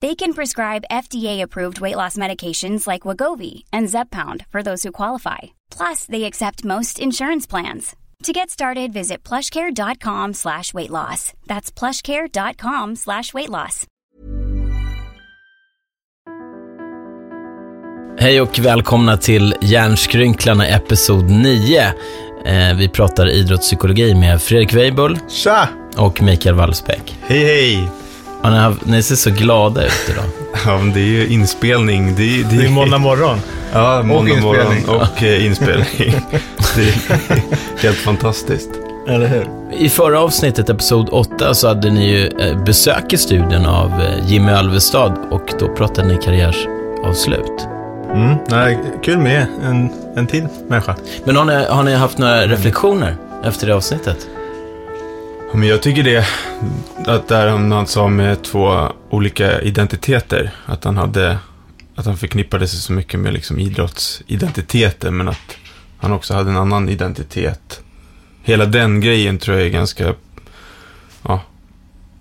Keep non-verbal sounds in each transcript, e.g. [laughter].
They can prescribe FDA-approved weight loss medications like Wagovi and Zepbound for those who qualify. Plus, they accept most insurance plans. To get started, visit plushcare.com slash weight loss. That's plushcare.com slash weight loss. Hej och välkomna till Hjärnskrynklarna Episod 9. Eh, vi pratar idrottspsykologi med Fredrik Weibull Tja! och Mikael Wallsbäck. Hej hej! Ja, ni, har, ni ser så glada ut idag. [laughs] Ja, men det är ju inspelning. Det är, Det är måndag morgon. Ja, måndag morgon inspelning. och eh, inspelning. [laughs] det är helt fantastiskt. Eller hur? I förra avsnittet, Episod 8, så hade ni ju eh, besök i studion av eh, Jimmy Alvestad och då pratade ni karriärsavslut. Mm, nej, kul med en, en till människa. Men har ni, har ni haft några reflektioner efter det avsnittet? Men jag tycker det, att där han, han sa med två olika identiteter, att han hade, att han förknippade sig så mycket med liksom idrottsidentiteten, men att han också hade en annan identitet. Hela den grejen tror jag är ganska, ja,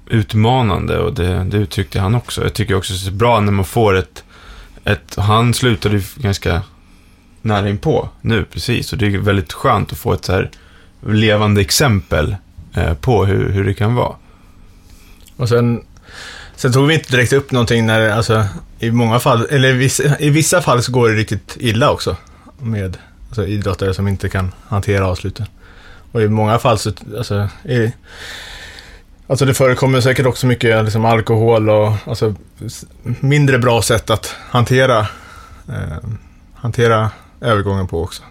utmanande och det, det uttryckte han också. Jag tycker också det är så bra när man får ett, ett han slutade ju ganska nära inpå nu, precis, och det är väldigt skönt att få ett så här levande exempel Eh, på hur, hur det kan vara. Och sen, sen tog vi inte direkt upp någonting när, alltså, i många fall, eller i vissa, i vissa fall så går det riktigt illa också. Med alltså, idrottare som inte kan hantera avsluten. Och i många fall så, alltså, i, alltså det förekommer säkert också mycket liksom, alkohol och alltså, mindre bra sätt att hantera, eh, hantera övergången på också.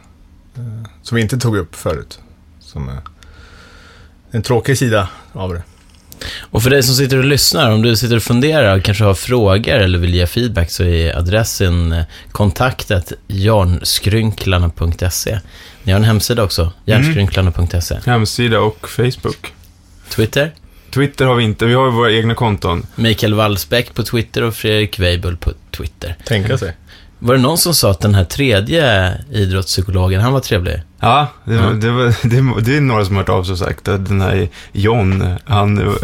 Eh, som vi inte tog upp förut. Som eh, en tråkig sida av det. Och för dig som sitter och lyssnar, om du sitter och funderar, kanske har frågor eller vill ge feedback så är adressen eh, kontaktet jarnskrynklarna.se. Ni har en hemsida också, jarnskrynklarna.se. Hemsida och Facebook. Twitter, Twitter har vi inte, vi har våra egna konton. Mikael Wallsbäck på Twitter och Fredrik Weibull på Twitter. Tänka sig. Var det någon som sa att den här tredje idrottspsykologen, han var trevlig? Ja, det, var- Det, var, [laughs] det, det är några som har hört av sig och sagt att den här John, han... [laughs]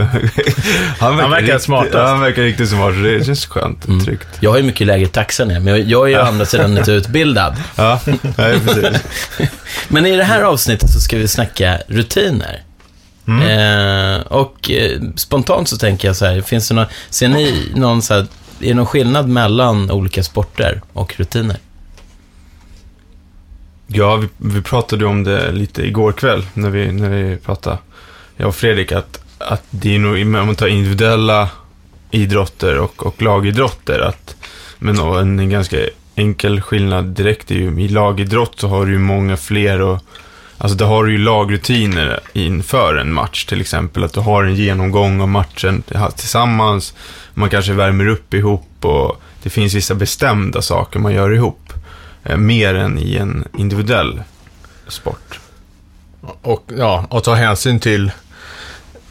Han verkar riktigt- smartast. Ja, han verkar riktigt smart, så det känns skönt, Mm. tryggt. Jag har ju mycket lägre taxa än men jag- jag är ju å andra sidan inte utbildad. [laughs] Ja, nej, precis. Men i det här avsnittet så ska vi snacka rutiner. Eh, och eh, spontant så tänker jag så här, finns det någon, ser ni någon så här, är det någon skillnad mellan olika sporter och rutiner? Ja, vi, vi pratade ju om det lite igår kväll när vi, när vi pratade, jag och Fredrik, att, att det är nog, om man tar individuella idrotter och, och lagidrotter, att, men en, en ganska enkel skillnad direkt är ju, i lagidrott så har du ju många fler och, alltså då har du ju lagrutiner inför en match till exempel, att du har en genomgång av matchen tillsammans, man kanske värmer upp ihop och det finns vissa bestämda saker man gör ihop. Eh, mer än i en individuell sport. Och, ja, och ta hänsyn till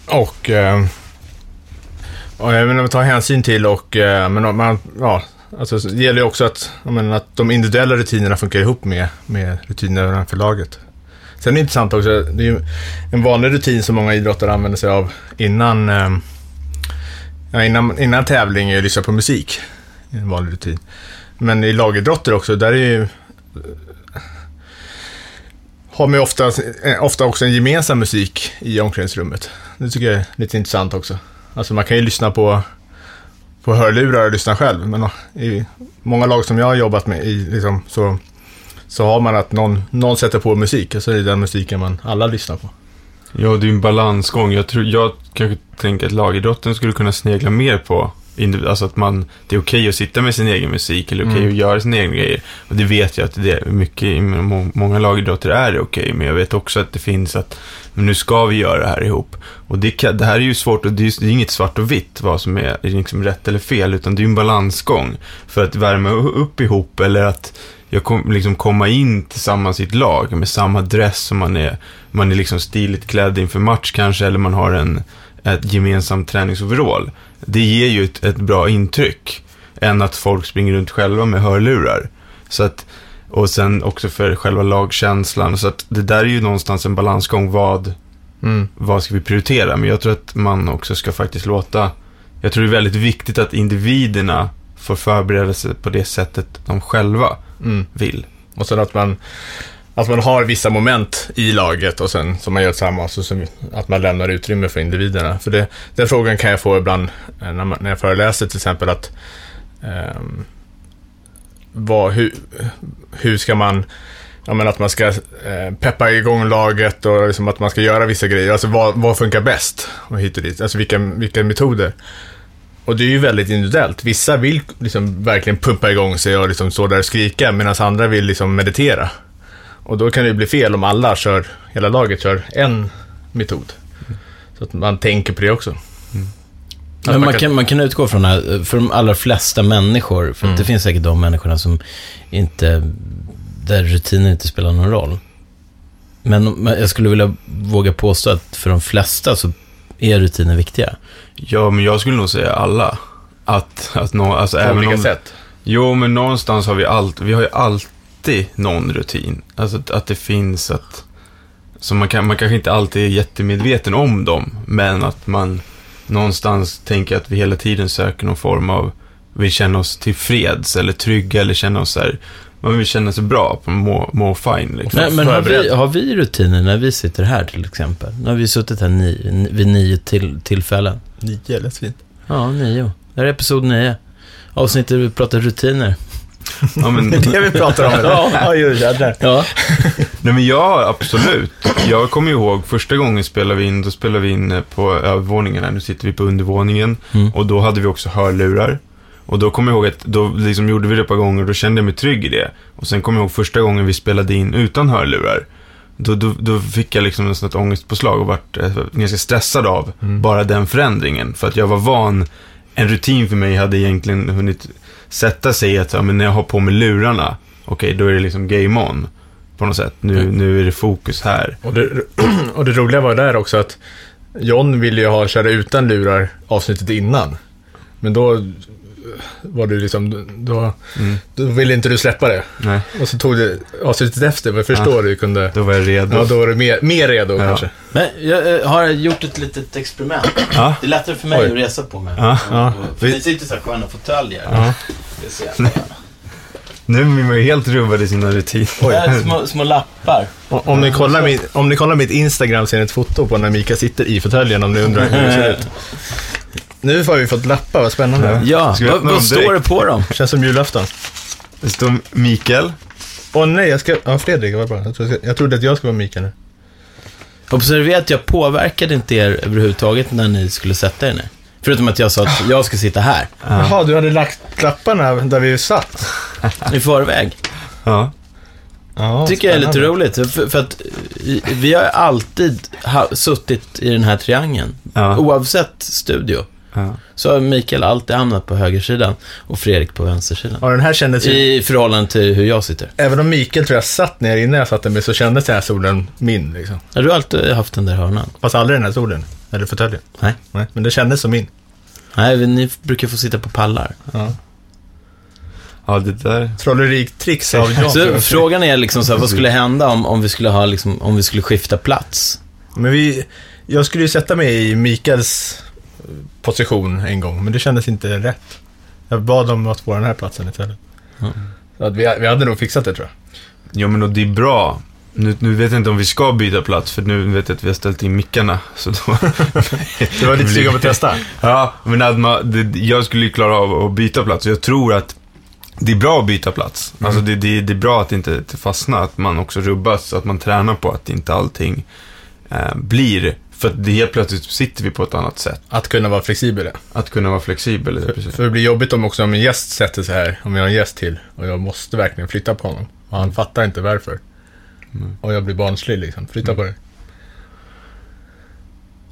och... Eh, och jag menar, ta hänsyn till och... Eh, men man, ja, alltså, det gäller ju också att, jag menar, att de individuella rutinerna funkar ihop med, med rutinerna för laget. Sen är det intressant också, det är ju en vanlig rutin som många idrottare använder sig av innan, ehm, ja, innan, innan tävling är att lyssna på musik. En vanlig rutin. Men i lagidrotter också, där är ju eh, har man ju ofta, eh, ofta också en gemensam musik i omklädningsrummet. Det tycker jag är lite intressant också. Alltså man kan ju lyssna på, på hörlurar och lyssna själv, men i många lag som jag har jobbat med i, liksom, så, så har man att någon, någon sätter på musik och så är det den musiken man alla lyssnar på. Ja, det är en balansgång. Jag, tror, jag kanske tänker att lagidrotten skulle kunna snegla mer på alltså att man, det är okej att sitta med sin egen musik eller okej Mm. att göra sina egna grejer. Och det vet jag att det är mycket, i må- många lagidrotter är det okej, men jag vet också att det finns att men nu ska vi göra det här ihop. Och det, kan, det här är ju svårt, och det är, det är inget svart och vitt vad som är liksom rätt eller fel, utan det är en balansgång. För att värma upp ihop eller att jag kom, liksom komma in tillsammans i ett lag med samma dress som man är, man är liksom stiligt klädd inför match kanske, eller man har en, ett gemensamt träningsoverall. Det ger ju ett, ett bra intryck, än att folk springer runt själva med hörlurar. Så att, och sen också för själva lagkänslan. Så att det där är ju någonstans en balansgång. Vad, Mm. vad ska vi prioritera? Men jag tror att man också ska faktiskt låta... Jag tror det är väldigt viktigt att individerna får förbereda sig på det sättet de själva Mm. vill. Och sen att man, att man har vissa moment i laget och sen som man gör tillsammans och sen att man lämnar utrymme för individerna. För det, den frågan kan jag få ibland eh, när, man, när jag föreläser till exempel att ehm, vad, hur, hur ska man Ja, men att man ska eh, peppa igång laget och liksom att man ska göra vissa grejer. Alltså vad, vad funkar bäst? Och hit och dit. Alltså vilka, vilka metoder. Och det är ju väldigt individuellt. Vissa vill liksom verkligen pumpa igång sig och liksom stå där och skrika medan andra vill liksom meditera. Och då kan det ju bli fel om alla kör, hela laget kör en metod. Så att man tänker på det också. Att Men man, kan, man kan utgå från att för de allra flesta människor, för att det finns säkert de människorna som inte, där rutiner inte spelar någon roll. Men men jag skulle vilja våga påstå att för de flesta så är rutiner viktiga. Ja, men jag skulle nog säga alla. Att, att nå, alltså På även olika om, sätt. Jo, men någonstans har vi allt, vi har ju alltid någon rutin. Alltså att, att det finns att, så man, kan, man kanske inte alltid är jättemedveten om dem, men att man någonstans tänker att vi hela tiden söker någon form av, vill känna oss tillfreds eller trygga eller känna oss så här, man vill känna sig bra, på må, må fine liksom. Men, men har, vi, har vi rutiner när vi sitter här till exempel? Nu har vi suttit här ni, ni, vid nio till, tillfällen. Nio, lät fint. Ja, nio. Det här är episod nio. Avsnittet där vi pratar rutiner. Ja, men, [laughs] Det är det vi pratar om idag. [laughs] Ja, det. Ja. [laughs] Nej men jag, absolut. Jag kommer ihåg första gången spelade vi in, då spelade vi in på övervåningen här. Nu sitter vi på undervåningen. Mm. Och då hade vi också hörlurar. Och då kommer jag ihåg att då liksom gjorde vi det ett par gånger och då kände jag mig trygg i det. Och sen kommer jag ihåg första gången vi spelade in utan hörlurar. Då, då, då fick jag liksom en sån ett ångestpåslag och vart eh, ganska stressad av bara den förändringen. För att jag var van, en rutin för mig hade egentligen hunnit sätta sig i att ja, men när jag har på mig lurarna, okej då är det liksom game on. På något sätt. Nu, nu är det fokus här. Och det, [clears throat] och det roliga var där också att John ville ju ha köra utan lurar avsnittet innan. Men då var du liksom, då, Mm. då ville inte du släppa det. Nej, Och så tog det avsnittet efter, vad jag förstår du kunde, då var jag redo. ja då var du mer, mer redo Ja. kanske. Men jag eh, har gjort ett litet experiment. Ja. Det är lättare för mig Oj. att resa på mig. Ja. Ja. Och- För ni sitter så här sköna fåtöljer. Ja. Nu är man ju helt rubbad i sina rutiner. Det här är små, små lappar. O- Om ni, kollar min, om ni kollar mitt Instagram ser ni ett foto på när Mika sitter i fåtöljen om ni undrar hur det ser ut. [laughs] Nu har vi fått lappar, vad spännande. Ja, vi vad, vad står det på dem? Känns som julafton. Det står Mikael. Åh nej, jag ska, ja Fredrik, vad bra. Jag trodde, jag trodde att jag skulle vara Mika nu. Observera att jag påverkade inte er överhuvudtaget när ni skulle sätta er ner. Förutom att jag sa att jag ska sitta här, Jaha, du hade lagt lapparna där vi satt? i förväg. Ja. Ja, tycker jag är lite roligt. För, för att vi har alltid ha, suttit i den här triangeln. Ja. Oavsett studio. Ja. Så har Mikael alltid hamnat på högersidan och Fredrik på vänstersidan. Ja, den här kändes ju... I förhållande till hur jag sitter. Även om Mikael tror jag satt ner innan jag satte mig så kändes den här solen min liksom. Har du alltid haft den där hörnan? Fast aldrig den här solen. Eller fåtöljen. Nej. Nej, men det kändes som min. Nej, vi- ni brukar få sitta på pallar. Ja. Ja, det där. Trollerikt tricks av [laughs] John. Så frågan är liksom så här, vad skulle hända om, om vi skulle ha liksom, om vi skulle skifta plats? Men vi... Jag skulle ju sätta mig i Mikaels position en gång, men det kändes inte rätt. Jag bad om att få den här platsen istället. Mm. Så att vi, vi hade nog fixat det tror jag. Ja, men och det är bra. Nu, nu vet jag inte om vi ska byta plats, för nu vet jag att vi har ställt in mickarna. Så då... [laughs] Du var lite sugen på att testa. Ja, men att man, det, jag skulle ju klara av att byta plats. Jag tror att det är bra att byta plats. Mm. Alltså det, det, det är bra att inte inte fastna, att man också rubbas, att man tränar på att inte allting eh, blir, för att det helt plötsligt sitter vi på ett annat sätt. Att kunna vara flexibel. Att kunna vara flexibel. För, precis. för det blir jobbigt om också om en gäst sätter sig här, om jag har en gäst till och jag måste verkligen flytta på honom. Och han fattar inte varför. Och jag blir barnslig liksom. Flytta på dig.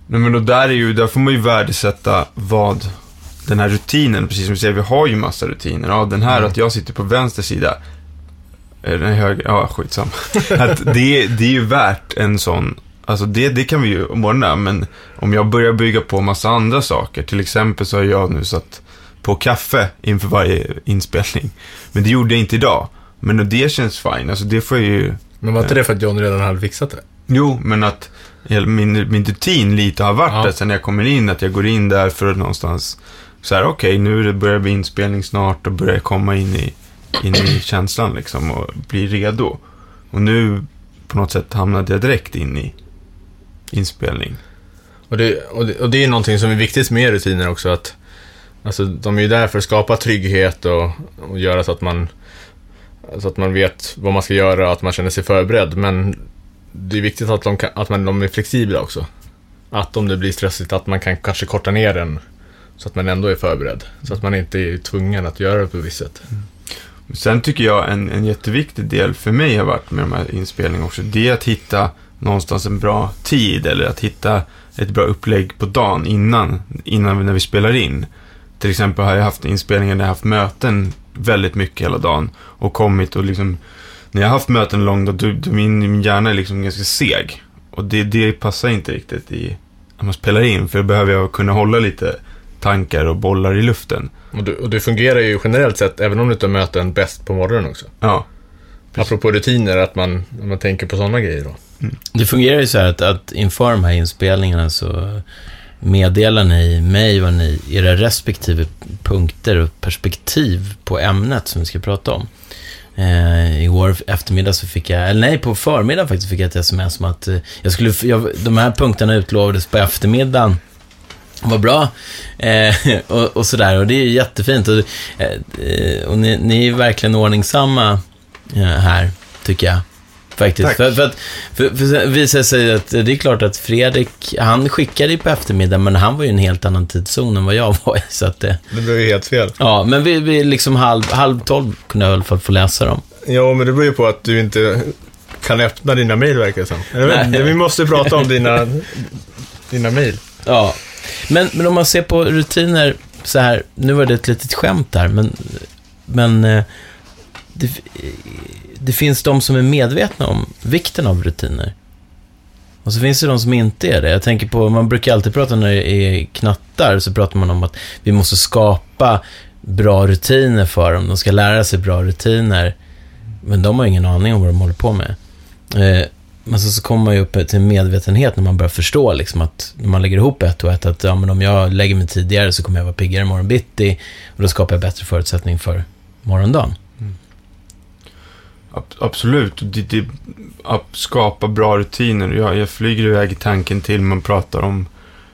Nej, men då där, är ju, där får man ju värdesätta vad den här rutinen, precis som du säger, vi har ju massa rutiner. Ja, den här Mm. att jag sitter på vänster sida, den höger, ja skitsamma. [laughs] att det, det är ju värt en sån, alltså det, det kan vi ju ordna, men om jag börjar bygga på massa andra saker, till exempel så har jag nu satt på kaffe inför varje inspelning. Men det gjorde jag inte idag. Men det känns fine, alltså det får jag ju Men var inte det för att John redan hade fixat det? Jo, men att min, min rutin lite har varit Ja. det sen jag kommer in, att jag går in där för att någonstans så här, okej, nu är det börjar bli inspelning snart och börjar komma in i, in i [clears throat] känslan liksom och bli redo. Och nu på något sätt hamnade jag direkt in i inspelning. Och det, och det, och det är någonting som är viktigt med rutiner också. Att, alltså, de är ju där för att skapa trygghet och, och göra så att man så att man vet vad man ska göra och att man känner sig förberedd. Men det är viktigt att de, kan, att man, de är flexibla också. Att om det blir stressigt att man kan kanske korta ner den så att man ändå är förberedd. Så att man inte är tvungen att göra det på ett visst sätt. Sen tycker jag en, en jätteviktig del för mig har varit med de här inspelningarna också, det är att hitta någonstans en bra tid eller att hitta ett bra upplägg på dagen innan, innan när vi spelar in. Till exempel har jag haft inspelningar där jag haft möten väldigt mycket hela dagen och kommit och liksom, när jag har haft möten en lång dag, då, då min, min hjärna är liksom ganska seg. Och det, det passar inte riktigt i, när man spelar in, för då behöver jag kunna hålla lite tankar och bollar i luften. Och det, och det fungerar ju generellt sett, även om du inte har möten, bäst på morgonen också. Ja, Precis. Apropå rutiner, att man, att man tänker på sådana grejer då. Det fungerar ju så här att, att inför de här inspelningarna så meddelar ni mig vad ni, era respektive punkter och perspektiv på ämnet som vi ska prata om. Eh, igår eftermiddag så fick jag, eller nej, på förmiddagen faktiskt fick jag ett sms om att eh, jag skulle, jag, de här punkterna utlovades på eftermiddagen. Vad bra. Eh, [laughs] och, och sådär, och det är ju jättefint. Och, eh, eh, och ni, ni är verkligen ordningsamma eh, här, tycker jag. Faktiskt. För, för att för, för visar sig att det är klart att Fredrik, han skickade ju på eftermiddag, men han var ju i en helt annan tidszon än vad jag var i. Så att det, Det blev ju helt fel. ja, men vi, vi liksom halv, halv tolv kunde jag i alla fall få läsa dem. Ja, men det beror ju på att du inte kan öppna dina mejl verkar det som. Vi måste prata om dina, [laughs] dina mejl. Ja, men, men om man ser på rutiner så här, nu var det ett litet skämt där, men, men eh, det, det finns de som är medvetna om vikten av rutiner. Och så finns det de som inte är det. Jag tänker på, man brukar alltid prata när det är knattar, så pratar man om att vi måste skapa bra rutiner för dem. De ska lära sig bra rutiner. Men de har ingen aning om vad de håller på med. Eh, men så, så kommer man ju upp till en medvetenhet när man börjar förstå liksom att när man lägger ihop ett och ett, att ja, men om jag lägger mig tidigare så kommer jag vara piggare imorgon bitti och då skapar jag bättre förutsättning för morgondagen. Absolut, det, det, att skapa bra rutiner. Jag, jag flyger iväg i tanken till man pratar om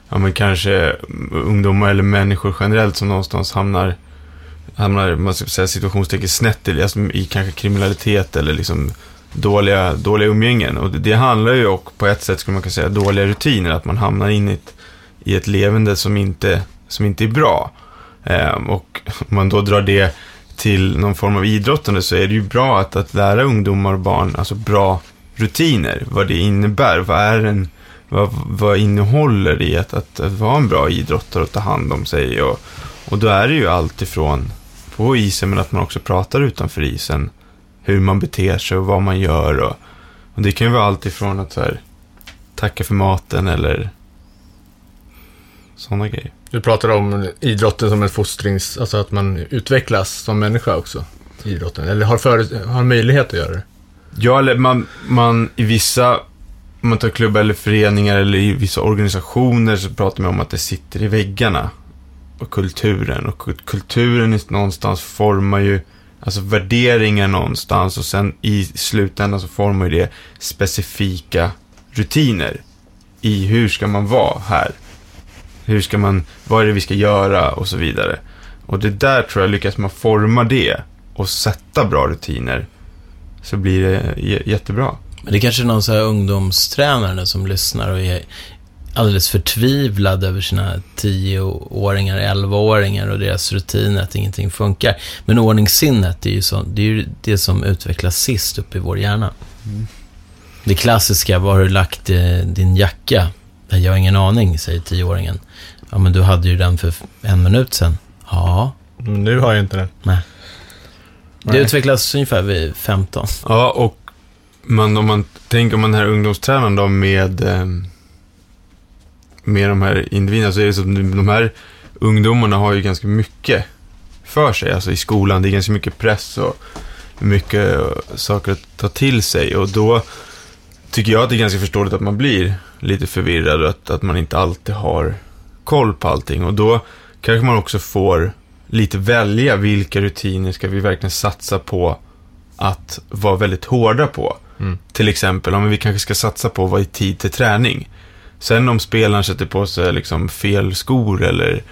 ja, men kanske ungdomar eller människor generellt som någonstans hamnar, hamnar man ska säga situationstecken snett i, alltså, i kanske kriminalitet eller liksom dåliga, dåliga umgängen. Och det, det handlar ju också på ett sätt skulle man kunna säga dåliga rutiner, att man hamnar in i ett, i ett levande som inte, som inte är bra. Eh, och om man då drar det till någon form av idrottande så är det ju bra att, att lära ungdomar och barn alltså bra rutiner, vad det innebär, vad är en, vad, vad innehåller det i att, att, att vara en bra idrottare och ta hand om sig och, och då är det ju allt ifrån på isen men att man också pratar utanför isen, hur man beter sig och vad man gör och, och det kan ju vara allt ifrån att så här, tacka för maten eller sådana grejer. Du pratar om idrotten som en fostrings... Alltså att man utvecklas som människa också. Idrotten. Eller har, för, har möjlighet att göra det. Ja, eller man, man i vissa, om man tar klubbar eller föreningar eller i vissa organisationer så pratar man om att det sitter i väggarna. Och kulturen. Och kulturen är någonstans formar ju, alltså värderingar någonstans och sen i slutändan så formar ju det specifika rutiner. I hur ska man vara här? Hur ska man, vad är det vi ska göra och så vidare. Och det där tror jag lyckas man forma det och sätta bra rutiner så blir det jättebra. Men det kanske är någon så här ungdomstränare som lyssnar och är alldeles förtvivlad över sina 10-åringar, 11-åringar och deras rutiner, att ingenting funkar. Men ordningssinnet är ju så, det, är ju det som utvecklas sist upp i vår hjärna. Det klassiska, var har du lagt eh, din jacka? "Nej, Jag har ingen aning, säger 10-åringen. Ja, men du hade ju den för en minut sedan. Ja, Men Nu har jag inte den. nej. Det Nej. utvecklas ungefär vid 15. Ja, och man, om man tänker om man den här ungdomstränaren då med, eh, med de här individerna så är det så att de här ungdomarna har ju ganska mycket för sig. Alltså i skolan, det är ganska mycket press och mycket eh, saker att ta till sig. Och då tycker jag att det är ganska förståeligt att man blir lite förvirrad och att, att man inte alltid har koll på allting. Och då kanske man också får lite välja vilka rutiner ska vi verkligen satsa på att vara väldigt hårda på. Mm. Till exempel om vi kanske ska satsa på att vara i tid till träning. Sen om spelaren sätter på sig liksom fel skor eller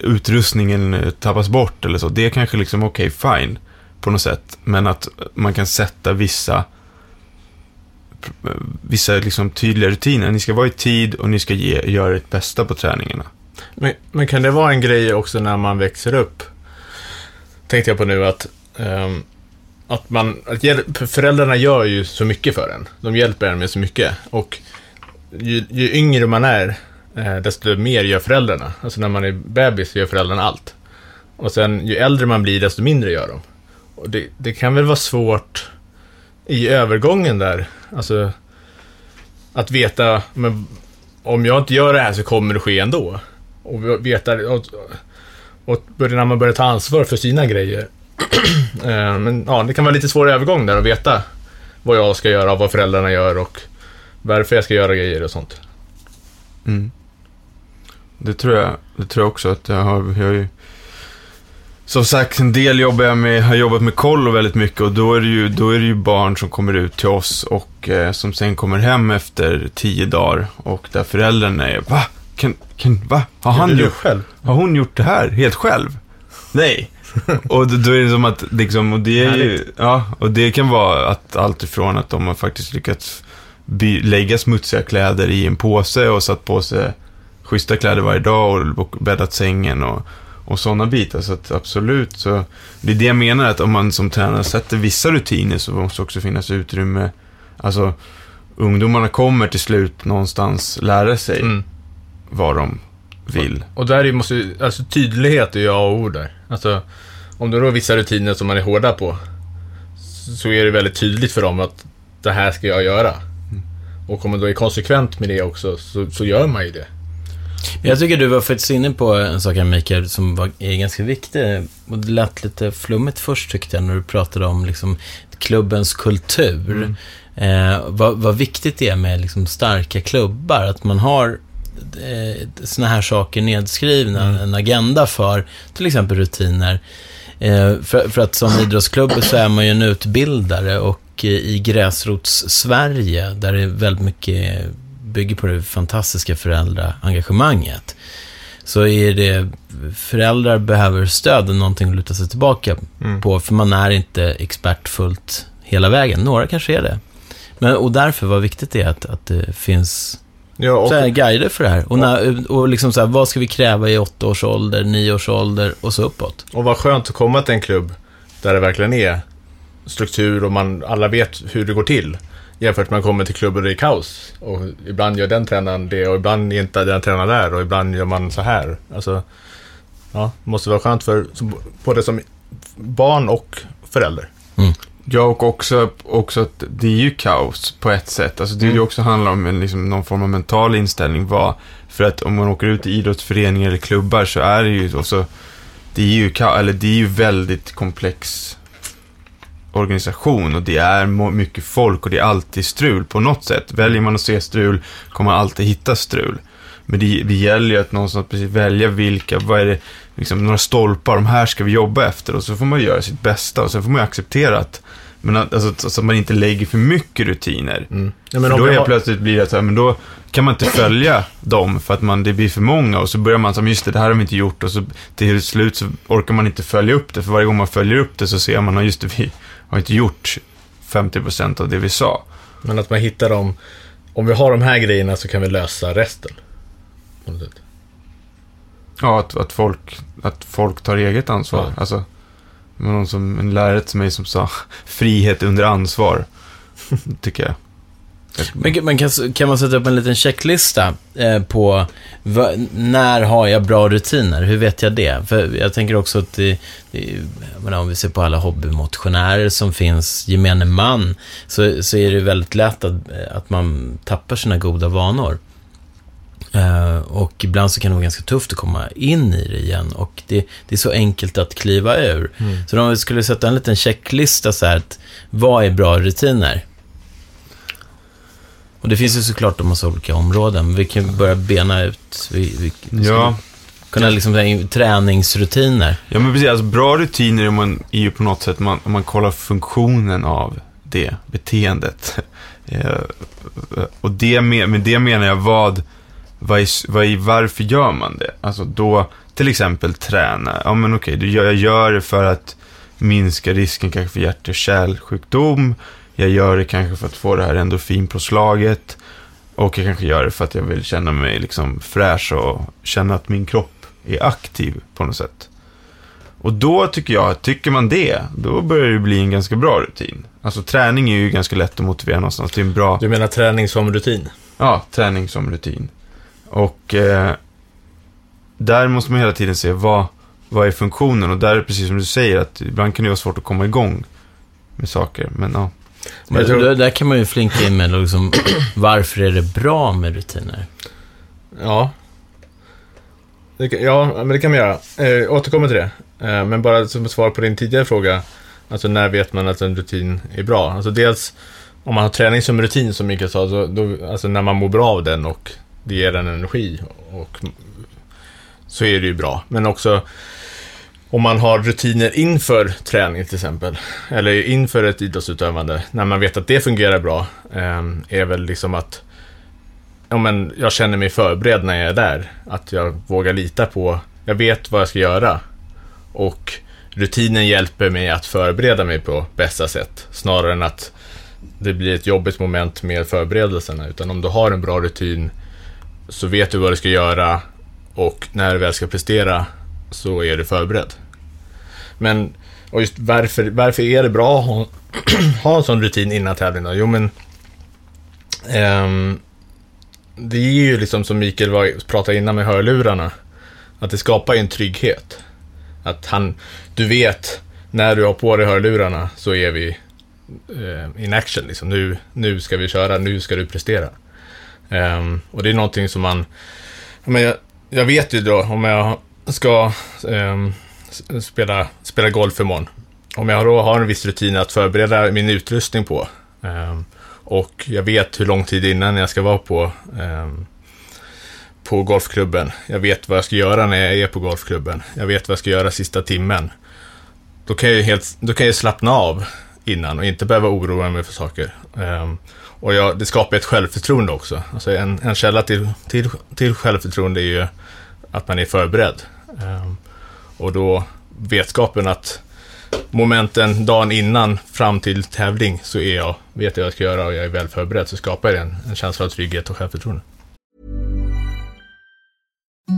utrustningen tappas bort eller så. Det är kanske liksom okej, fine på något sätt. Men att man kan sätta vissa vissa liksom tydliga rutiner. Ni ska vara i tid och ni ska ge, göra ert bästa på träningarna. Men, men kan det vara en grej också när man växer upp? Tänkte jag på nu att, um, att man, att hjälp, föräldrarna gör ju så mycket för en. De hjälper en med så mycket. Och ju, ju yngre man är, eh, desto mer gör föräldrarna. Alltså när man är bebis gör föräldrarna allt. Och sen ju äldre man blir, desto mindre gör de. Och det, det kan väl vara svårt i övergången där. Alltså att veta, men om jag inte gör det här så kommer det ske ändå. Och veta, och, och börja- när man börjar ta ansvar för sina grejer. [clears throat] Eh, men ja, det kan vara lite svår övergång där att veta vad jag ska göra, vad föräldrarna gör och varför jag ska göra grejer och sånt. Mm. Det tror jag, det tror jag också att jag har, jag har ju, som sagt, en del jobbar jag med, har jobbat med kollo väldigt mycket och då är det ju, då är det ju barn som kommer ut till oss och eh, som sen kommer hem efter tio dagar och där föräldrarna är, va? Kan, kan, va? Har han gjort, själv? har hon gjort det här helt själv? Nej. [laughs] och då, då är det som att, liksom, och det är ju, ja, och det kan vara att allt ifrån att de har faktiskt lyckats by, lägga smutsiga kläder i en påse och satt på sig schyssta kläder varje dag och, och bäddat sängen och, och sådana bitar. Så att absolut, så det är det jag menar att om man som tränare sätter vissa rutiner så måste också finnas utrymme. Alltså, ungdomarna kommer till slut någonstans lära sig Mm. vad de vill. Och där är- måste ju- alltså tydlighet är ju A och O där. Alltså, om då är vissa rutiner som man är hårda på, så är det väldigt tydligt för dem att det här ska jag göra. Och om man då är konsekvent med det också, så, så gör man ju det. Jag tycker du var faktiskt inne på en sak här, Mikael, som var, är ganska viktig. Och det lät lite flummigt först, tyckte jag, när du pratade om liksom, klubbens kultur. Eh, vad, vad viktigt det är med liksom, starka klubbar, att man har eh, såna här saker nedskrivna, en agenda för till exempel rutiner. Eh, för, för att som idrottsklubb så är man ju en utbildare och eh, i gräsrots-Sverige, där det är väldigt mycket bygger på det fantastiska föräldraengagemanget, så är det, föräldrar behöver stöd och någonting att luta sig tillbaka Mm. på, för man är inte expert fullt hela vägen. Några kanske är det. Men, och därför, vad viktigt det är att, att det finns Ja, och, så här, guider för det här. Och, när, och liksom så här, vad ska vi kräva i åtta års ålder, nio års ålder och så uppåt. och vad skönt att komma till en klubb där det verkligen är struktur och man alla vet hur det går till. Jämfört med att man kommer till klubbar där det är kaos. Och ibland gör den tränaren det och ibland är inte den tränaren där och ibland gör man så här. Alltså, ja, det måste vara skönt för både som barn och förälder. Ja, och också, också att det är ju kaos på ett sätt. Alltså det är ju Mm. också handlar om en, liksom, någon form av mental inställning. Vad, för att om man åker ut i idrottsföreningar eller klubbar så är det ju också, det är ju, eller det är ju väldigt komplex organisation och det är mycket folk och det är alltid strul på något sätt. Väljer man att se strul kommer man alltid hitta strul. Men det, det gäller ju att någonstans precis välja vilka, vad är det, liksom några stolpar, de här ska vi jobba efter och så får man göra sitt bästa och sen får man ju acceptera att Men att, alltså, så att man inte lägger för mycket rutiner. Mm. Ja, men För då är har, plötsligt blir det så här, men då kan man inte följa dem för att man, det blir för många och så börjar man som just det, det här har vi inte gjort och så till slut så orkar man inte följa upp det. För varje gång man följer upp det så ser man, att just det, vi har inte gjort 50% av det vi sa. men att man hittar dem, om vi har de här grejerna så kan vi lösa resten. Ja, att, att, folk, att folk tar eget ansvar. Ja. Alltså, någon som, en lärare till mig som sa [laughs] frihet under ansvar. [laughs] tycker jag. Men, kan- men kan, kan man sätta upp en liten checklista eh, på va, när har jag bra rutiner? Hur vet jag det? För jag tänker också att det, det, menar, om vi ser på alla hobbymotionärer som finns, gemene man, så, så är det väldigt lätt att, att man tappar sina goda vanor. Eh, och ibland så kan det vara ganska tufft att komma in i det igen och det, det är så enkelt att kliva ur. Så om vi skulle sätta en liten checklista så här, att vad är bra rutiner? Och det finns ju såklart en massa olika områden. Vi kan börja bena ut. Vi, vi Ja, kunna liksom träningsrutiner. ja, men precis. Alltså, bra rutiner är, man, är ju på något sätt, man, om man kollar funktionen av det beteendet. [laughs] Eh, och det med, med det menar jag vad, vad, är, vad är, varför gör man det? Alltså då, till exempel träna. Ja men okej, gör, jag gör det för att minska risken kanske för hjärt och kärlsjukdom. Jag gör det kanske för att få det här endorfinpåslaget. Och jag kanske gör det för att jag vill känna mig liksom fräsch och känna att min kropp är aktiv på något sätt. Och då tycker jag, tycker man det, då börjar det bli en ganska bra rutin. Alltså träning är ju ganska lätt att motivera någonstans till en bra, Du menar träning som rutin? ja, träning som rutin. Och eh, där måste man hela tiden se vad, vad är funktionen och där är det precis som du säger att ibland kan det vara svårt att komma igång med saker. Men ja, Men tror- Där, kan man ju flinka in med liksom, [clears throat] varför är det bra med rutiner? Ja. Ja, men det kan man göra. Eh, återkommer till det. Eh, men bara som svar på din tidigare fråga. Alltså när vet man att en rutin är bra? Alltså dels om man har träning som rutin som Mikael sa, så, då, alltså när man mår bra av den och det ger en energi. Och, så är det ju bra. Men också om man har rutiner inför träning till exempel. Eller inför ett idrottsutövande. När man vet att det fungerar bra. Ehm, är väl liksom att ja, men jag känner mig förberedd när jag är där. Att jag vågar lita på, jag vet vad jag ska göra. Och rutinen hjälper mig att förbereda mig på bästa sätt. Snarare än att det blir ett jobbigt moment med förberedelserna. Utan om du har en bra rutin så vet du vad du ska göra och när du väl ska prestera så är du förberedd. Men och just varför, varför är det bra att ha, [clears throat] ha en sån rutin innan tävling då? Jo men ehm, det är ju liksom som Mikael var, pratade innan med hörlurarna. Att det skapar ju en trygghet. Att han, du vet, när du har på dig hörlurarna så är vi eh, in action. Liksom. Nu, nu ska vi köra, nu ska du prestera. Um, och det är någonting som man, men jag, jag vet ju då om jag ska eh, spela, spela golf imorgon. Om jag då har en viss rutin att förbereda min utrustning på. eh, och jag vet hur lång tid innan jag ska vara på, eh, på golfklubben. Jag vet vad jag ska göra när jag är på golfklubben. Jag vet vad jag ska göra sista timmen. Då kan jag ju helt, då kan jag slappna av innan och inte behöva oroa mig för saker. Ehm, och jag, det skapar ett självförtroende också. Alltså en, en källa till, till, till självförtroende är ju att man är förberedd. Ehm, och då vetskapen att momenten dagen innan fram till tävling så är jag, vet jag vad jag ska göra och jag är väl förberedd så skapar det en, en känsla av trygghet och självförtroende.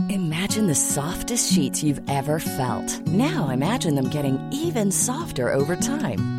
Imagine the softest sheets you've ever felt. Now imagine them getting even softer over time.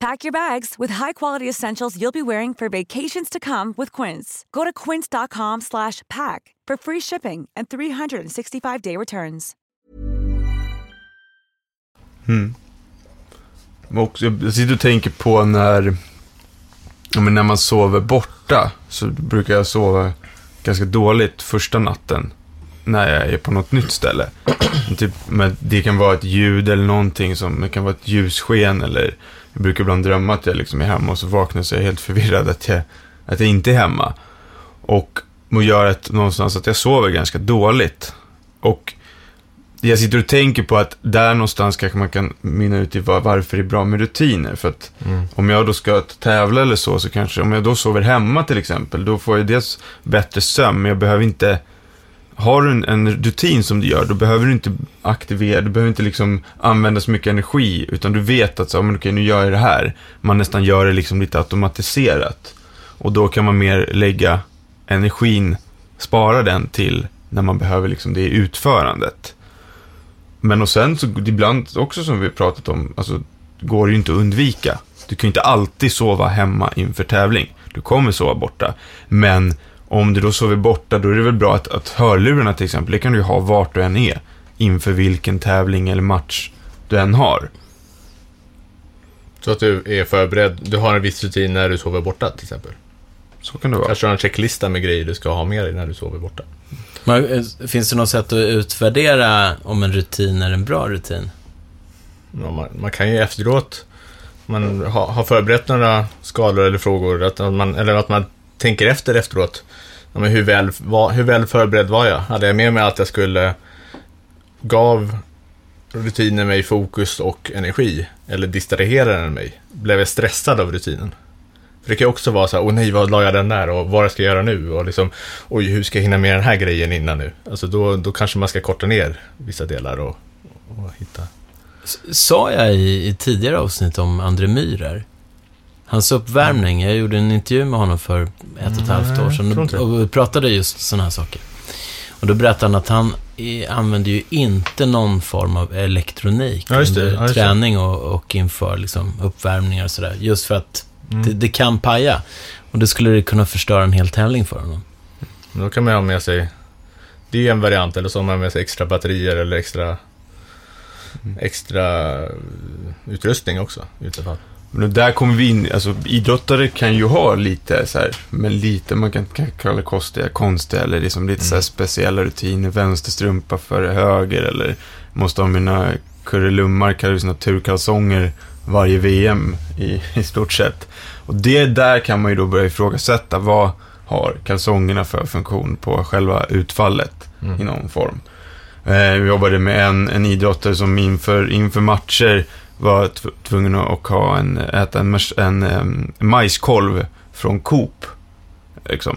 Pack your bags with high-quality essentials you'll be wearing for vacations to come with Quince. Go to quince.com slash pack for free shipping and 365-day returns. Hmm. Och jag sitter och tänker på när, ja, men när man sover borta. Så brukar jag sova ganska dåligt första natten. När jag är på något nytt ställe typ, men det kan vara ett ljud eller någonting som, det kan vara ett ljussken eller jag brukar ibland drömma att jag liksom är hemma och så vaknar jag så är jag helt förvirrad att jag, att jag inte är hemma. Och och gör att, någonstans att jag sover ganska dåligt. Och jag sitter och tänker på att där någonstans kanske man kan mynna ut i var, varför det är bra med rutiner. För att om jag då ska tävla eller så, så kanske, om jag då sover hemma till exempel, då får jag dels bättre sömn, men jag behöver inte, har du en, en rutin som du gör, då behöver du inte aktivera, du behöver inte liksom använda så mycket energi, utan du vet att så, men okej, nu gör jag det här. Man nästan gör det liksom lite automatiserat. Och då kan man mer lägga energin, spara den till när man behöver liksom det i utförandet. Men och sen så ibland också som vi har pratat om, alltså går det ju inte att undvika. Du kan ju inte alltid sova hemma inför tävling. Du kommer sova borta. Men om du då sover borta, då är det väl bra att, att hörlurarna till exempel, det kan du ha vart du än är. Inför vilken tävling eller match du än har. Så att du är förberedd. Du har en viss rutin när du sover borta till exempel. Så kan det vara. Kanske har en checklista med grejer du ska ha med dig när du sover borta. Men, eh, finns det något sätt att utvärdera om en rutin är en bra rutin? Ja, man, man kan ju efteråt, man har, har förberett några skador eller frågor, att man, eller att man tänker efter efteråt. Ja, men hur, väl, var, hur väl förberedd var jag? Hade jag med mig att jag skulle, gav rutinen mig fokus och energi? Eller distraherade den mig? Blev jag stressad av rutinen? För det kan ju också vara så här, åh nej, vad la jag den där och vad ska jag göra nu? Och liksom, oj, hur ska jag hinna med den här grejen innan nu? Alltså då, då kanske man ska korta ner vissa delar och, och hitta. Sa jag i, i tidigare avsnitt om André Myhrer? Hans uppvärmning, jag gjorde en intervju med honom för ett och ett halvt år sedan och, pratade just sådana här saker. Och då berättade han att han i, använder ju inte någon form av elektronik Ja, under Ja, träning och, och inför liksom, uppvärmningar och sådär. Just för att Mm. det, det kan paja. Och det skulle det kunna förstöra en hel tävling för honom. Då kan man ha med sig, det är ju en variant, eller så har man med sig extra batterier eller extra, extra eh, utrustning också i fall. Men där kommer vi in, alltså idrottare kan ju ha lite så här, men lite, man kan, kan kalla konstiga, konstiga eller liksom lite så här speciella rutiner, vänsterstrumpa före höger eller måste ha mina kurrelummar, kallas naturkalsonger varje VM i, [laughs] i stort sett. Och det där kan man ju då börja ifrågasätta, vad har kalsongerna för funktion på själva utfallet i någon form. Eh, vi jobbade med en, en idrottare som inför, inför matcher var tv- tvungen att ha en, äta en, en, em, majskolv från Coop. Liksom.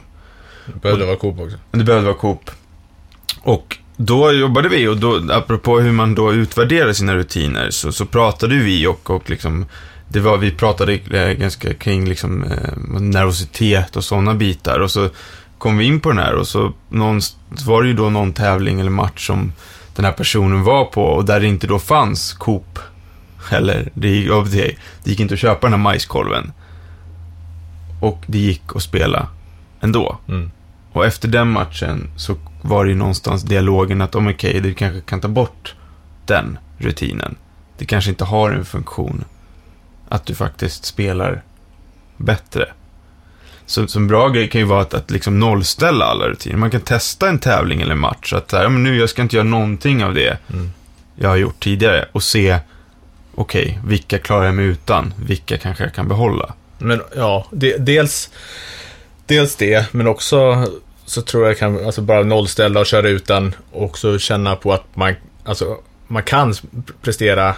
Det behövde vara Coop också. Det behövde vara Coop. Och då jobbade vi och då, apropå hur man då utvärderar sina rutiner, så, så pratade vi och, och liksom, det var, vi pratade eh, ganska kring liksom, eh, nervositet och sådana bitar. Och så kom vi in på den här och så, någon, var det ju då någon tävling eller match som den här personen var på och där det inte då fanns Coop. [laughs] Eller, det gick, det, gick inte att köpa den här majskolven. Och det gick att spela ändå. Mm. Och efter den matchen så var det ju någonstans dialogen att om okej, du kanske kan ta bort den rutinen. Det kanske inte har en funktion att du faktiskt spelar bättre. Så, så en bra grej kan ju vara att, att liksom nollställa alla rutiner. Man kan testa en tävling eller en match. Att så här, men nu jag ska inte göra någonting av det Mm. jag har gjort tidigare. Och se, okej, vilka klarar jag mig utan? Vilka kanske jag kan behålla? Men ja, de, dels, dels det, men också så tror jag kan, alltså bara nollställa och köra utan och också känna på att man, alltså, man kan prestera,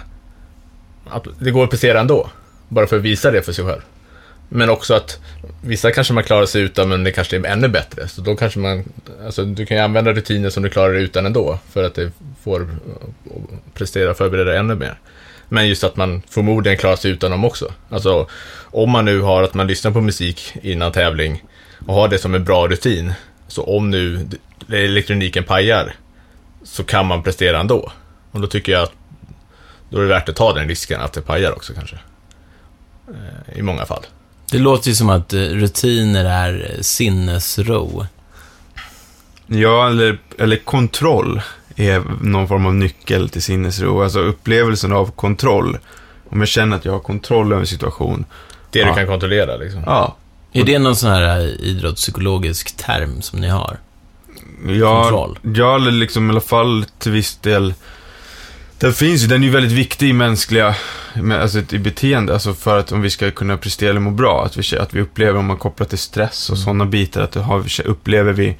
att det går att prestera ändå. Bara för att visa det för sig själv. Men också att vissa kanske man klarar sig utan, men det kanske är ännu bättre. Så då kanske man, alltså du kan ju använda rutiner som du klarar dig utan ändå, för att det får prestera och förbereda dig ännu mer. Men just att man förmodligen klarar sig utan dem också. Alltså, om man nu har att man lyssnar på musik innan tävling och har det som en bra rutin, så om nu elektroniken pajar, så kan man prestera ändå. Och då tycker jag att då är det värt att ta den risken att det pajar också kanske. Eh, I många fall. Det låter ju som att eh, rutiner är eh, sinnesro. Ja, eller, eller kontroll är någon form av nyckel till sinnesro. Alltså upplevelsen av kontroll. Om jag känner att jag har kontroll över en situation. Det Ja. du kan kontrollera liksom. Ja, Är det någon sån här eh, idrottspsykologisk term som ni har? Ja, Kontroll. ja, eller liksom i alla fall till viss del. Den finns ju, den är ju väldigt viktig i mänskliga, alltså i beteende, alltså för att om vi ska kunna prestera eller må bra, att vi, att vi upplever, om man kopplar till stress och sådana bitar, att har, upplever vi,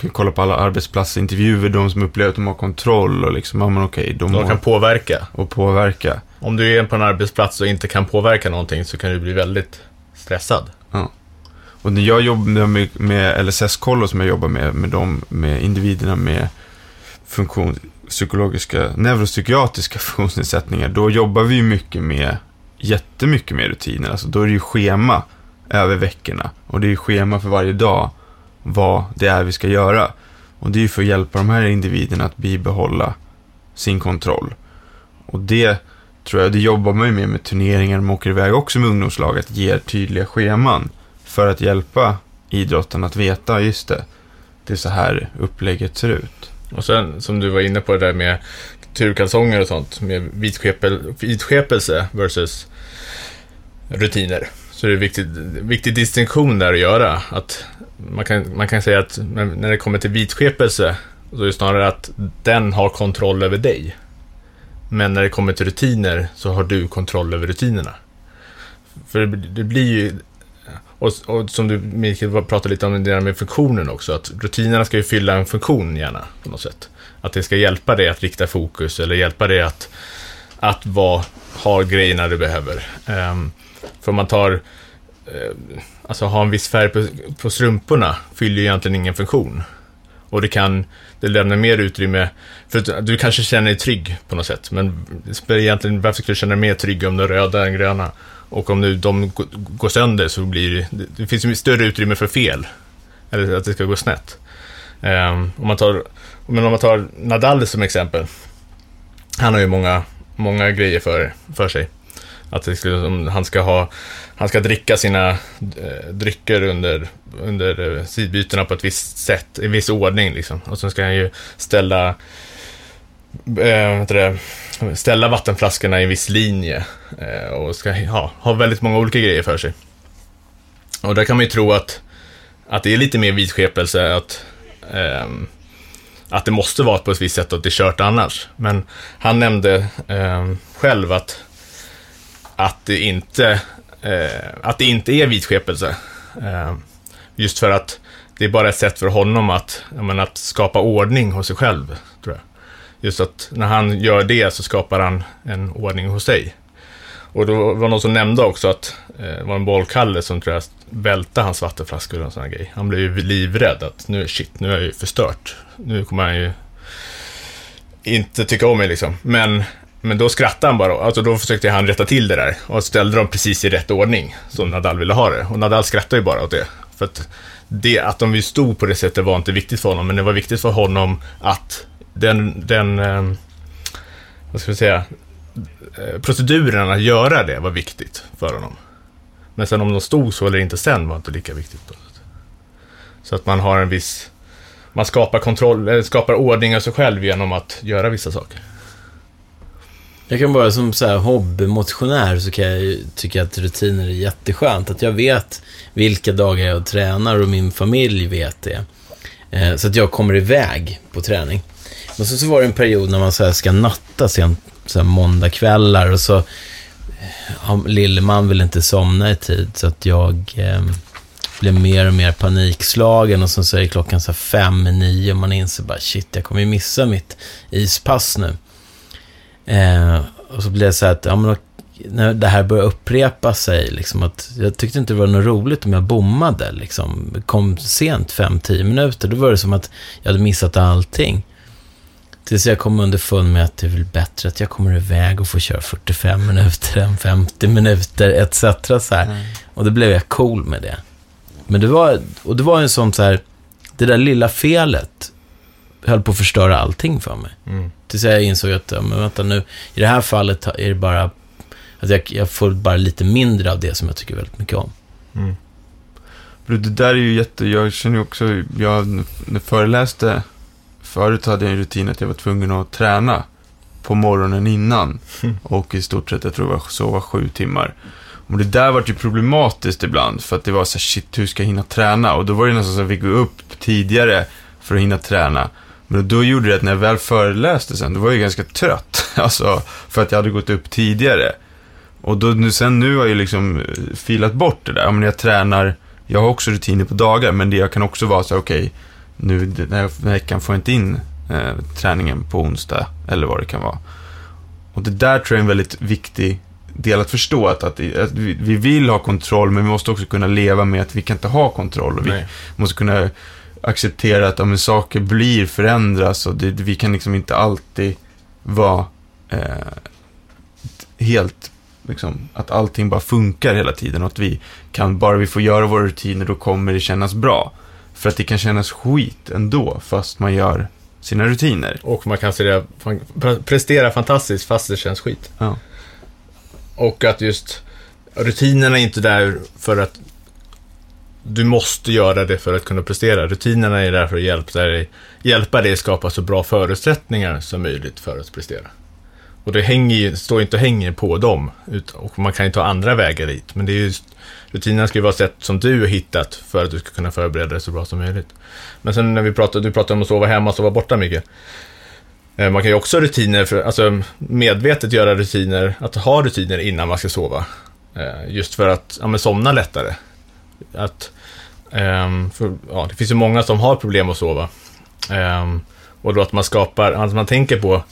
kan kolla på alla arbetsplatser, intervjuer, de som upplever att de har kontroll och liksom, ja men okej, de, De kan påverka. och påverka. Om du är på en arbetsplats och inte kan påverka någonting så kan du bli väldigt stressad. Och när jag jobbar med, med LSS-kollo som jag jobbar med, med de, med individerna med funktion, psykologiska, neuropsykiatriska [laughs] funktionsnedsättningar, då jobbar vi mycket med, jättemycket med rutiner. Alltså då är det ju schema över veckorna. Och det är schema för varje dag vad det är vi ska göra. Och det är ju för att hjälpa de här individerna att bibehålla sin kontroll. Och det tror jag, det jobbar man ju med med turneringar, de åker iväg också med ungdomslag, att ge tydliga scheman för att hjälpa idrotten att veta, just det, det är så här upplägget ser ut. Och sen som du var inne på det där med turkalsonger och sånt, med vitskepel, vitskepelse versus rutiner. Så det är en viktig distinktion där att göra. Att man, kan, man kan säga att när det kommer till vitskepelse, så är det snarare att den har kontroll över dig. Men när det kommer till rutiner så har du kontroll över rutinerna. För det, blir ju och, och som du, Mikael, pratade lite om det där med funktionen också, att rutinerna ska ju fylla en funktion gärna, på något sätt. Att det ska hjälpa dig att rikta fokus, eller hjälpa dig att, att vara, ha grejerna du behöver. Um, för om man tar, eh, alltså ha en viss färg på, på strumporna, fyller ju egentligen ingen funktion. Och det kan, det lämnar mer utrymme, för att du kanske känner dig trygg på något sätt, men egentligen, varför skulle du känna dig mer trygg om de är röda än gröna? Och om nu de går sönder så blir det, det, finns ju större utrymme för fel. Eller att det ska gå snett. Ehm, om man tar, men om man tar Nadal som exempel. Han har ju många, många grejer för, för sig. Att det skulle, han ska ha, han ska dricka sina eh, drycker under, under eh, sidbytena på ett visst sätt, i viss ordning liksom. Och sen ska han ju ställa, eh, det, ställa vattenflaskorna i en viss linje. Eh, och ska ha, ha väldigt många olika grejer för sig. Och där kan man ju tro att, att det är lite mer vidskepelse, att, ehm, att det måste vara på ett visst sätt och att det är kört annars. Men han nämnde eh, själv att, att, det inte, eh, att det inte är vidskepelse. Eh, just för att det är bara ett sätt för honom att, menar, att skapa ordning hos sig själv, tror jag. Just att när han gör det så skapar han en ordning hos sig. Och då var det någon som nämnde också att eh, det var en bollkalle som tror jag välte hans vattenflaskor och en sån här grej. Han blev ju livrädd att nu, shit, nu är jag ju förstört. Nu kommer han ju inte tycka om mig liksom. Men, men då skrattade han bara. Alltså då försökte han rätta till det där och ställde dem precis i rätt ordning som Nadal ville ha det. Och Nadal skrattade ju bara åt det. För att det, att de stod på det sättet var inte viktigt för honom, men det var viktigt för honom att den, den eh, vad ska vi säga, eh, proceduren att göra det var viktigt för honom. Men sen om de stod så eller inte sen var inte lika viktigt. På. Så att man har en viss, man skapar kontroll, eller skapar ordning av sig själv genom att göra vissa saker. Jag kan bara som så här hobbymotionär så kan jag ju tycka att rutiner är jätteskönt. Att jag vet vilka dagar jag tränar och min familj vet det. Eh, så att jag kommer iväg på träning. Men så, så var det en period när man så här ska natta sent, så här måndagkvällar och så eh, ja, Lilleman vill inte somna i tid så att jag eh, blev mer och mer panikslagen och sen så är klockan så här fem, nio och man inser bara shit, jag kommer ju missa mitt ispass nu. Eh, och så blev det så här att, ja men när det här började upprepa sig, liksom att jag tyckte inte det var något roligt om jag bommade, liksom. Kom sent 5-10 minuter, då var det som att jag hade missat allting. Tills jag kom underfund med att det är väl bättre att jag kommer iväg och får köra 45 minuter än 50 minuter, etc. Så här. Mm. Och då blev jag cool med det. Men det var, och det var en sån så här, det där lilla felet höll på att förstöra allting för mig. Mm. Tills jag insåg att, ja, men vänta nu, i det här fallet är det bara, att jag, jag får bara lite mindre av det som jag tycker väldigt mycket om. Mm. Det där är ju jätte, jag känner ju också, jag när jag föreläste, förut hade jag en rutin att jag var tvungen att träna på morgonen innan. Och i stort sett, jag tror var sova sju timmar. Och det där var ju problematiskt ibland, för att det var så här, shit, hur ska jag hinna träna? Och då var det nästan så att jag fick gå upp tidigare för att hinna träna. Men då gjorde det att när jag väl föreläste sen, då var jag ganska trött. [laughs] Alltså, för att jag hade gått upp tidigare. Och då, nu, sen nu har jag ju liksom eh, filat bort det där. Ja, men jag tränar, jag har också rutiner på dagar, men det jag kan också vara så okej, nu den här veckan får jag inte in eh, träningen på onsdag, eller vad det kan vara. Och det där tror jag är en väldigt viktig del att förstå, att, att, att vi, vi vill ha kontroll, men vi måste också kunna leva med att vi kan inte ha kontroll. Och vi Nej. måste kunna acceptera att men saker blir, förändras och det, vi kan liksom inte alltid vara eh, helt, liksom, att allting bara funkar hela tiden och att vi kan, bara vi får göra våra rutiner, då kommer det kännas bra. För att det kan kännas skit ändå, fast man gör sina rutiner. Och man kan fan- prestera fantastiskt fast det känns skit. Ja. Och att just rutinerna är inte där för att du måste göra det för att kunna prestera. Rutinerna är där för att hjälpa dig, hjälpa dig skapa så bra förutsättningar som möjligt för att prestera. Och det hänger, ju- står inte och hänger på dem. Och man kan ju ta andra vägar dit. Men det är just, rutinerna ska ju vara sätt som du har hittat för att du ska kunna förbereda dig så bra som möjligt. Men sen när vi pratar, du pratar om att sova hemma och sova borta mycket. Eh, man kan ju också ha rutiner, för, alltså medvetet göra rutiner, att ha rutiner innan man ska sova. Eh, just för att ja, men somna lättare. Att, um, för, ja, det finns ju många som har problem att sova. Um, och då att man skapar, att man tänker på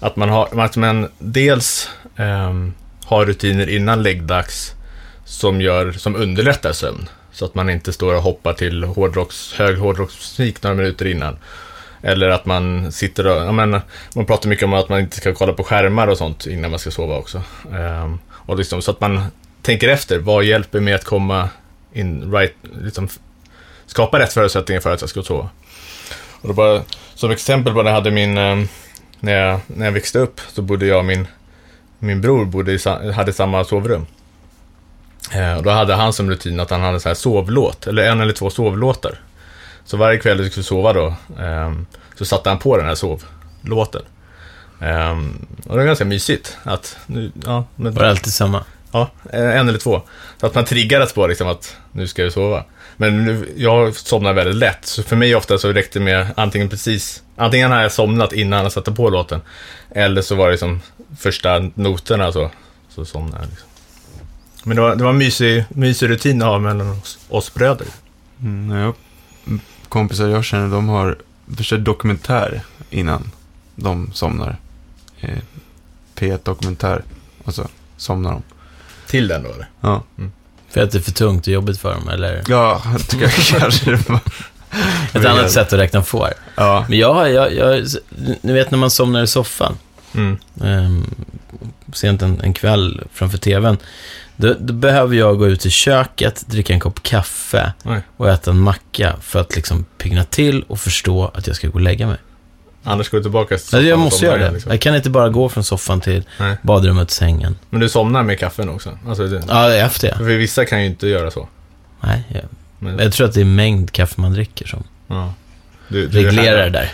att man har, att man dels um, har rutiner innan läggdags som, gör, som underlättar sömn. Så att man inte står och hoppar till hårdrocks, hög hårdrocksmusik några minuter innan. Eller att man sitter och, ja, men, man pratar mycket om att man inte ska kolla på skärmar och sånt innan man ska sova också. Um, och liksom, så att man tänker efter, vad hjälper mig att komma in right, liksom, skapa rätt förutsättningar för att jag ska sova. Och då bara, som exempel på när jag hade min, ehm, när jag, när jag växte upp så bodde jag och min, min bror bodde i, hade samma sovrum. Eh, och då hade han som rutin att han hade så här sovlåt, eller en eller två sovlåtar. Så varje kväll du skulle sova då, ehm, så satte han på den här sovlåten. Ehm, och det var ganska mysigt att, nu, ja, men, Var det alltid samma? Ja, eh, en eller två. Så att man triggades på liksom att nu ska jag sova. Men nu, jag somnar väldigt lätt, så för mig ofta så räckte det med antingen precis, antingen har jag somnat innan jag satte på låten, eller så var det liksom första noterna så, så somnade jag liksom. Men det var, det var en mysig, mysig rutin att ha mellan oss, oss bröder. Mm, jag, mm, kompisar jag känner, de har försökt dokumentär innan de somnar. Eh, P1 dokumentär. Och så somnar de. Till den då eller? Ja, För att det är för tungt och jobbigt för dem, eller? ja jag tycker kanske det var... [laughs] Ett annat sätt att räkna får. Ja, Men jag har, jag, jag, ni vet när man somnar i soffan, Mm. um, sent en, en kväll framför tvn, då, då behöver jag gå ut i köket, dricka en kopp kaffe Oj. och äta en macka för att liksom pigna till och förstå att jag ska gå och lägga mig. Annars går du tillbaka till soffan jag och måste göra det. liksom. Jag kan inte bara gå från soffan till Nej. badrummet till sängen. Men du somnar med kaffen också? Alltså, det, Ja, efter det. För vissa kan ju inte göra så. Nej, jag, Men, jag tror att det är mängd kaffe man dricker som ja. du, du reglerar det där.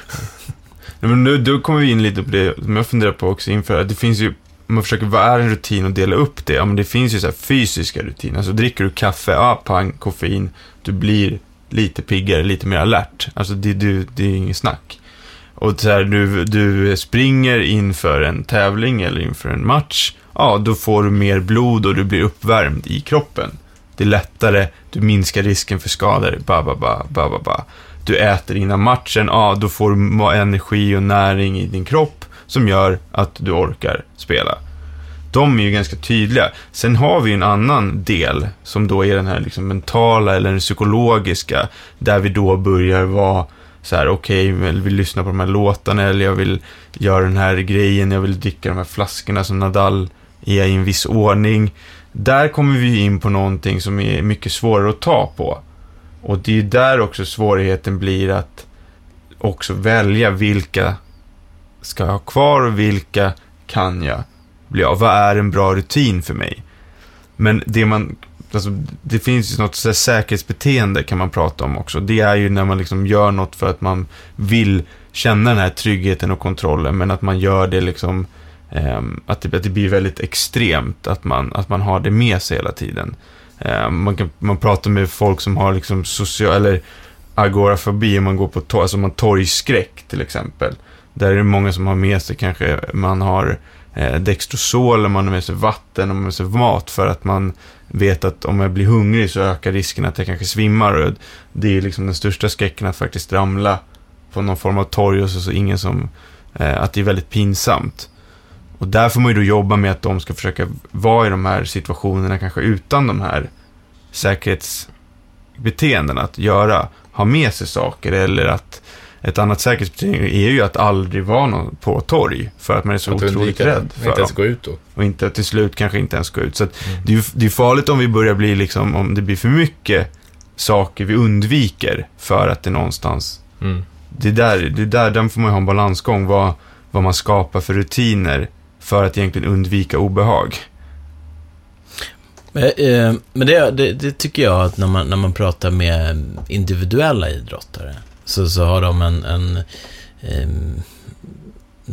Men nu, då kommer vi in lite på det som jag funderar på också inför. att Det finns ju, om man försöker, vad är en rutin och dela upp det? Ja, men det finns ju så här fysiska rutiner. Alltså dricker du kaffe, ja, pang, koffein. Du blir lite piggare, lite mer alert. Alltså det, du, det är inget snack. Och så här, du, du springer inför en tävling eller inför en match. Ja, då får du mer blod och du blir uppvärmd i kroppen. Det är lättare, du minskar risken för skador, ba, ba, ba, ba, ba, ba. Du äter innan matchen, ja, då får du energi och näring i din kropp. som gör att du orkar spela. De är ju ganska tydliga. Sen har vi en annan del som då är den här liksom mentala eller den psykologiska. Där vi då börjar vara så här, okej, okay, jag vill lyssna på de här låtarna eller jag vill göra den här grejen, jag vill dricka de här flaskorna som Nadal är i en viss ordning. Där kommer vi in på någonting som är mycket svårare att ta på. Och det är där också svårigheten blir att också välja vilka ska jag ha kvar och vilka kan jag bli av? Vad är en bra rutin för mig? Men det man, alltså, det finns ju något så säkerhetsbeteende kan man prata om också. Det är ju när man liksom gör något för att man vill känna den här tryggheten och kontrollen, men att man gör det liksom, eh, att, det, att det blir väldigt extremt, att man, att man har det med sig hela tiden. Eh, man, kan, man pratar med folk som har liksom social, eller agorafobi, om man går på torg, alltså man torgskräck till exempel. Där är det många som har med sig kanske, man har eh, Dextrosol, man har med sig vatten och man har med sig mat för att man vet att om jag blir hungrig så ökar risken att jag kanske svimmar. Och det är liksom den största skräcken att faktiskt ramla på någon form av torg och så, så ingen som, eh, att det är väldigt pinsamt. Och där får man ju då jobba med att de ska försöka vara i de här situationerna kanske utan de här säkerhetsbeteendena att göra, ha med sig saker eller att ett annat säkerhetsbeteende är ju att aldrig vara någon på torg. För att man är så att otroligt rädd för Inte ens gå ut då. Och inte, till slut kanske inte ens gå ut. Så mm. det, är ju, det är farligt om vi börjar bli liksom, om det blir för mycket saker vi undviker för att det någonstans... Mm. Det är där, det är där, den får man ha en balansgång. Vad, vad man skapar för rutiner för att egentligen undvika obehag. Men, eh, men det, det, det, tycker jag att när man, när man pratar med individuella idrottare så, så har de en, en eh,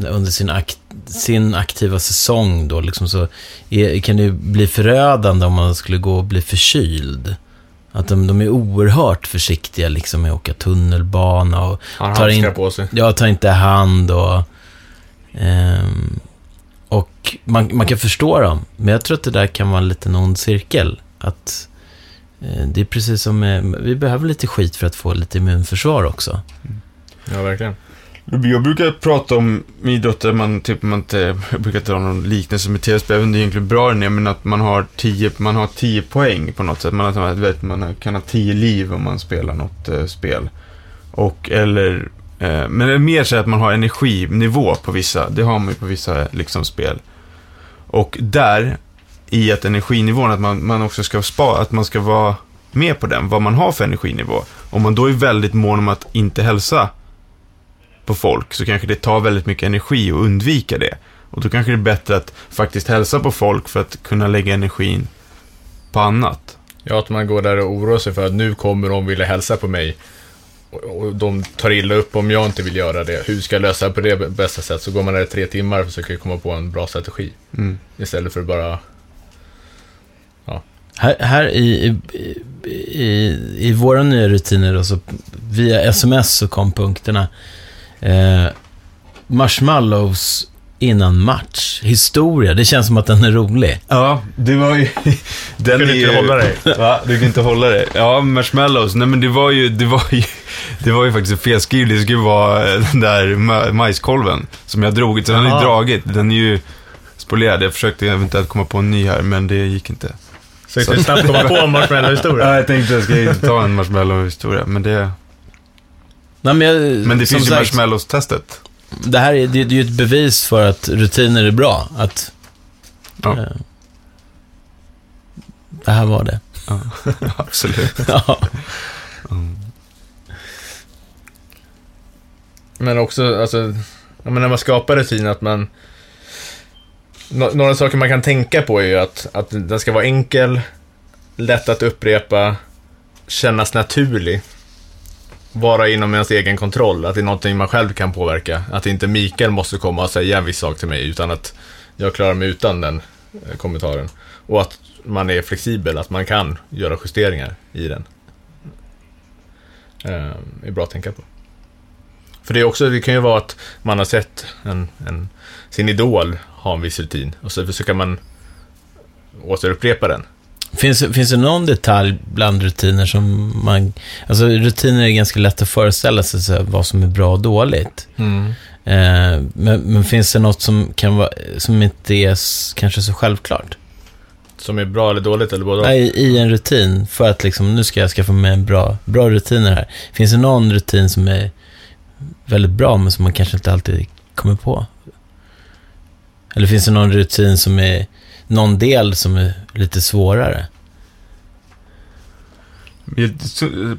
under sin, akt, sin aktiva säsong då, liksom så är, kan det ju bli förödande om man skulle gå och bli förkyld. Att de, de är oerhört försiktiga liksom med att åka tunnelbana och Han tar, in, på sig. Ja, tar inte hand och... Um, och man, man kan förstå dem, men jag tror att det där kan vara en liten ond cirkel. Att det är precis som, med, vi behöver lite skit för att få lite immunförsvar också. Ja, verkligen. Jag brukar prata om idrotter, man, typ, man inte, jag brukar dra någon liknelse med tv-spel, jag vet inte egentligen bra den är, men att man har tio, man har tio poäng på något sätt. Man, har, vet, man kan ha tio liv om man spelar något eh, spel. Och, eller, eh, men det är mer så att man har energinivå på vissa, det har man ju på vissa liksom, spel. Och där i att energinivån, att man, man också ska spara, att man ska vara med på den, vad man har för energinivå. Om man då är väldigt mån om att inte hälsa på folk så kanske det tar väldigt mycket energi att undvika det. Och då kanske det är bättre att faktiskt hälsa på folk för att kunna lägga energin på annat. Ja, att man går där och oroar sig för att nu kommer de vilja hälsa på mig. Och de tar illa upp om jag inte vill göra det. Hur ska jag lösa det på det bästa sätt? Så går man där i tre timmar och försöker komma på en bra strategi. Mm. Istället för att bara här, här i, i, i, i våra nya rutiner, då, så via sms så kom punkterna. Eh, marshmallows innan match. Historia, det känns som att den är rolig. Ja, det var ju... [laughs] Den du kan inte hålla dig. [laughs] Va? Du kan inte hålla dig. Ja, marshmallows. Nej, men det var ju, det var ju, [laughs] det var ju faktiskt felskrivet. Det skulle vara den där majskolven som jag drog. Så den har ju dragit. Den är ju spolerad. Jag försökte eventuellt komma på en ny här, men det gick inte. Försökte du snabbt komma på en marshmallow-historia? Ja, jag tänkte jag ska inte ta en marshmallow-historia, men det... Nej, men, jag, men det finns ju marshmallows-testet. Det här är, det, det är ju ett bevis för att rutiner är bra. Att... Ja. Eh, det här var det. Ja, [laughs] absolut. [laughs] ja. Mm. Men också, alltså, när man skapar rutin, att man några saker man kan tänka på är ju att, att den ska vara enkel, lätt att upprepa, kännas naturlig. Vara inom ens egen kontroll, att det är någonting man själv kan påverka. Att inte Mikael måste komma och säga en viss sak till mig, utan att jag klarar mig utan den eh, kommentaren. Och att man är flexibel, att man kan göra justeringar i den. Det är bra att tänka på. För det, är också, det kan ju vara att man har sett en, en, sin idol ha en viss rutin och så försöker man återupprepa den. Finns, finns det någon detalj bland rutiner som man... Alltså rutiner är ganska lätt att föreställa sig så vad som är bra och dåligt. Mm. Eh, men, men finns det något som, kan vara, som inte är kanske så självklart? Som är bra eller dåligt eller både. I, I en rutin, för att liksom, nu ska jag skaffa mig en bra, bra rutiner här. Finns det någon rutin som är väldigt bra, men som man kanske inte alltid kommer på? Eller finns det någon rutin som är, någon del som är lite svårare?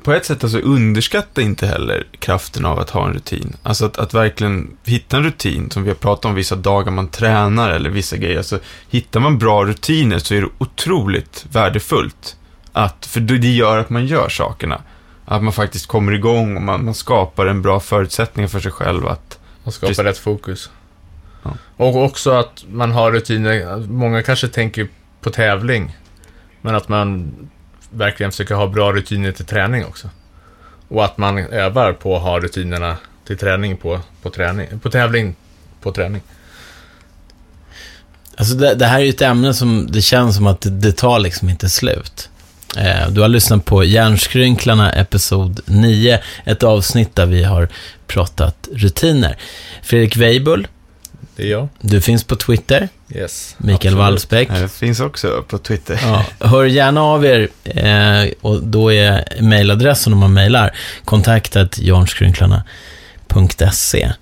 På ett sätt, alltså underskatta inte heller kraften av att ha en rutin. Alltså att, att verkligen hitta en rutin, som vi har pratat om vissa dagar man tränar eller vissa grejer. Alltså, hittar man bra rutiner så är det otroligt värdefullt. Att, för det gör att man gör sakerna. Att man faktiskt kommer igång och man, man skapar en bra förutsättning för sig själv att Och skapa Precis. rätt fokus. Ja. Och också att man har rutiner. Många kanske tänker på tävling. Men att man verkligen försöker ha bra rutiner till träning också. Och att man övar på att ha rutinerna till träning på, på, träning, på tävling på träning. Alltså det, det här är ju ett ämne som det känns som att det, det tar liksom inte slut. Eh, du har lyssnat på Hjärnskrynklarna, episod 9, ett avsnitt där vi har pratat rutiner. Fredrik Weibull, det är jag. du finns på Twitter, Yes. Mikael. Wallsbäck. det finns också på Twitter. Ja, hör gärna av er eh, och då är mejladressen om man mejlar kontaktat jarnskrynklarna.se.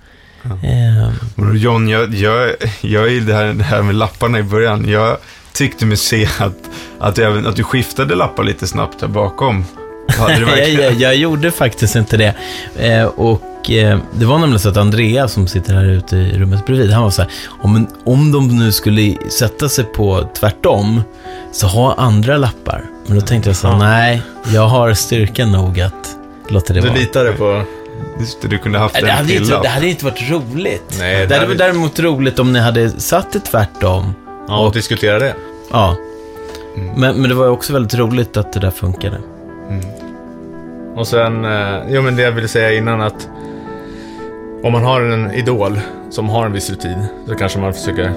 Eh, Och John, jag, jag, jag är det här, det här med lapparna i början. Jag tyckte mig se att, att, även, att du skiftade lappar lite snabbt där bakom. Hade [laughs] du jag, verkligen? jag, jag gjorde faktiskt inte det. Eh, och eh, det var nämligen så att Andrea som sitter här ute i rummet bredvid, han var så här, om, om de nu skulle sätta sig på tvärtom, så ha andra lappar. Men då tänkte jag så här, nej, jag har styrka nog att låta det Du vara. litade på... Just det, du kunde haft Det en hade, till inte, det hade inte varit roligt. Nej, det det hade hade- varit däremot roligt om ni hade satt det tvärtom. Ja, och diskutera det. Ja. Men, men det var också väldigt roligt att det där funkade. Mm. Och sen, eh, jo men det jag ville säga innan att om man har en idol som har en viss rutin så kanske man försöker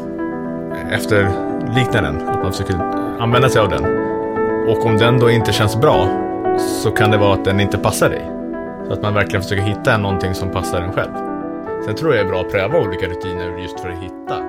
efterlikna den. Att man försöker använda sig av den. Och om den då inte känns bra så kan det vara att den inte passar dig. Så att man verkligen försöker hitta någonting som passar en själv. Sen tror jag det är bra att pröva olika rutiner just för att hitta